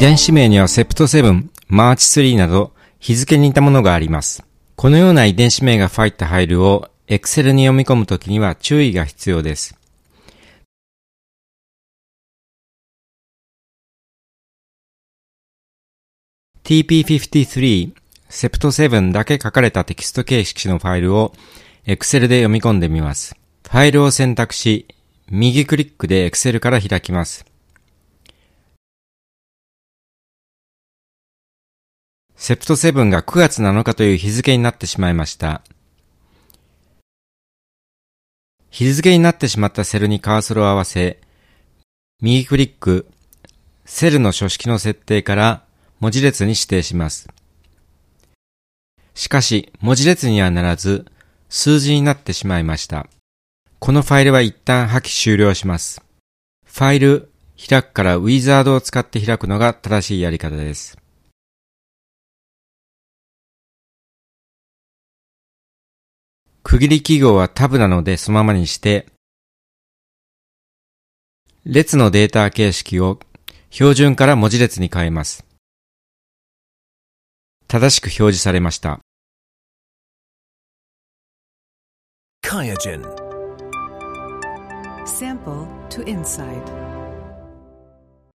伝子名には SEPT7、MARCH3など日付に似たものがあります。このような遺伝子名が入ったファイルを Excel に読み込むときには注意が必要です。TP53 セプト7だけ書かれたテキスト形式のファイルを Excel で読み込んでみます。ファイルを選択し、右クリックで Excel から開きます。セプト7が9月7日という日付になってしまいました。日付になってしまったセルにカーソルを合わせ、右クリック、セルの書式の設定から文字列に指定します。しかし、文字列にはならず、数字になってしまいました。このファイルは一旦破棄終了します。ファイル、開くからウィザードを使って開くのが正しいやり方です。区切り記号はタブなのでそのままにして、列のデータ形式を標準から文字列に変えます。正しく表示されました。Kyogen Sample to Inside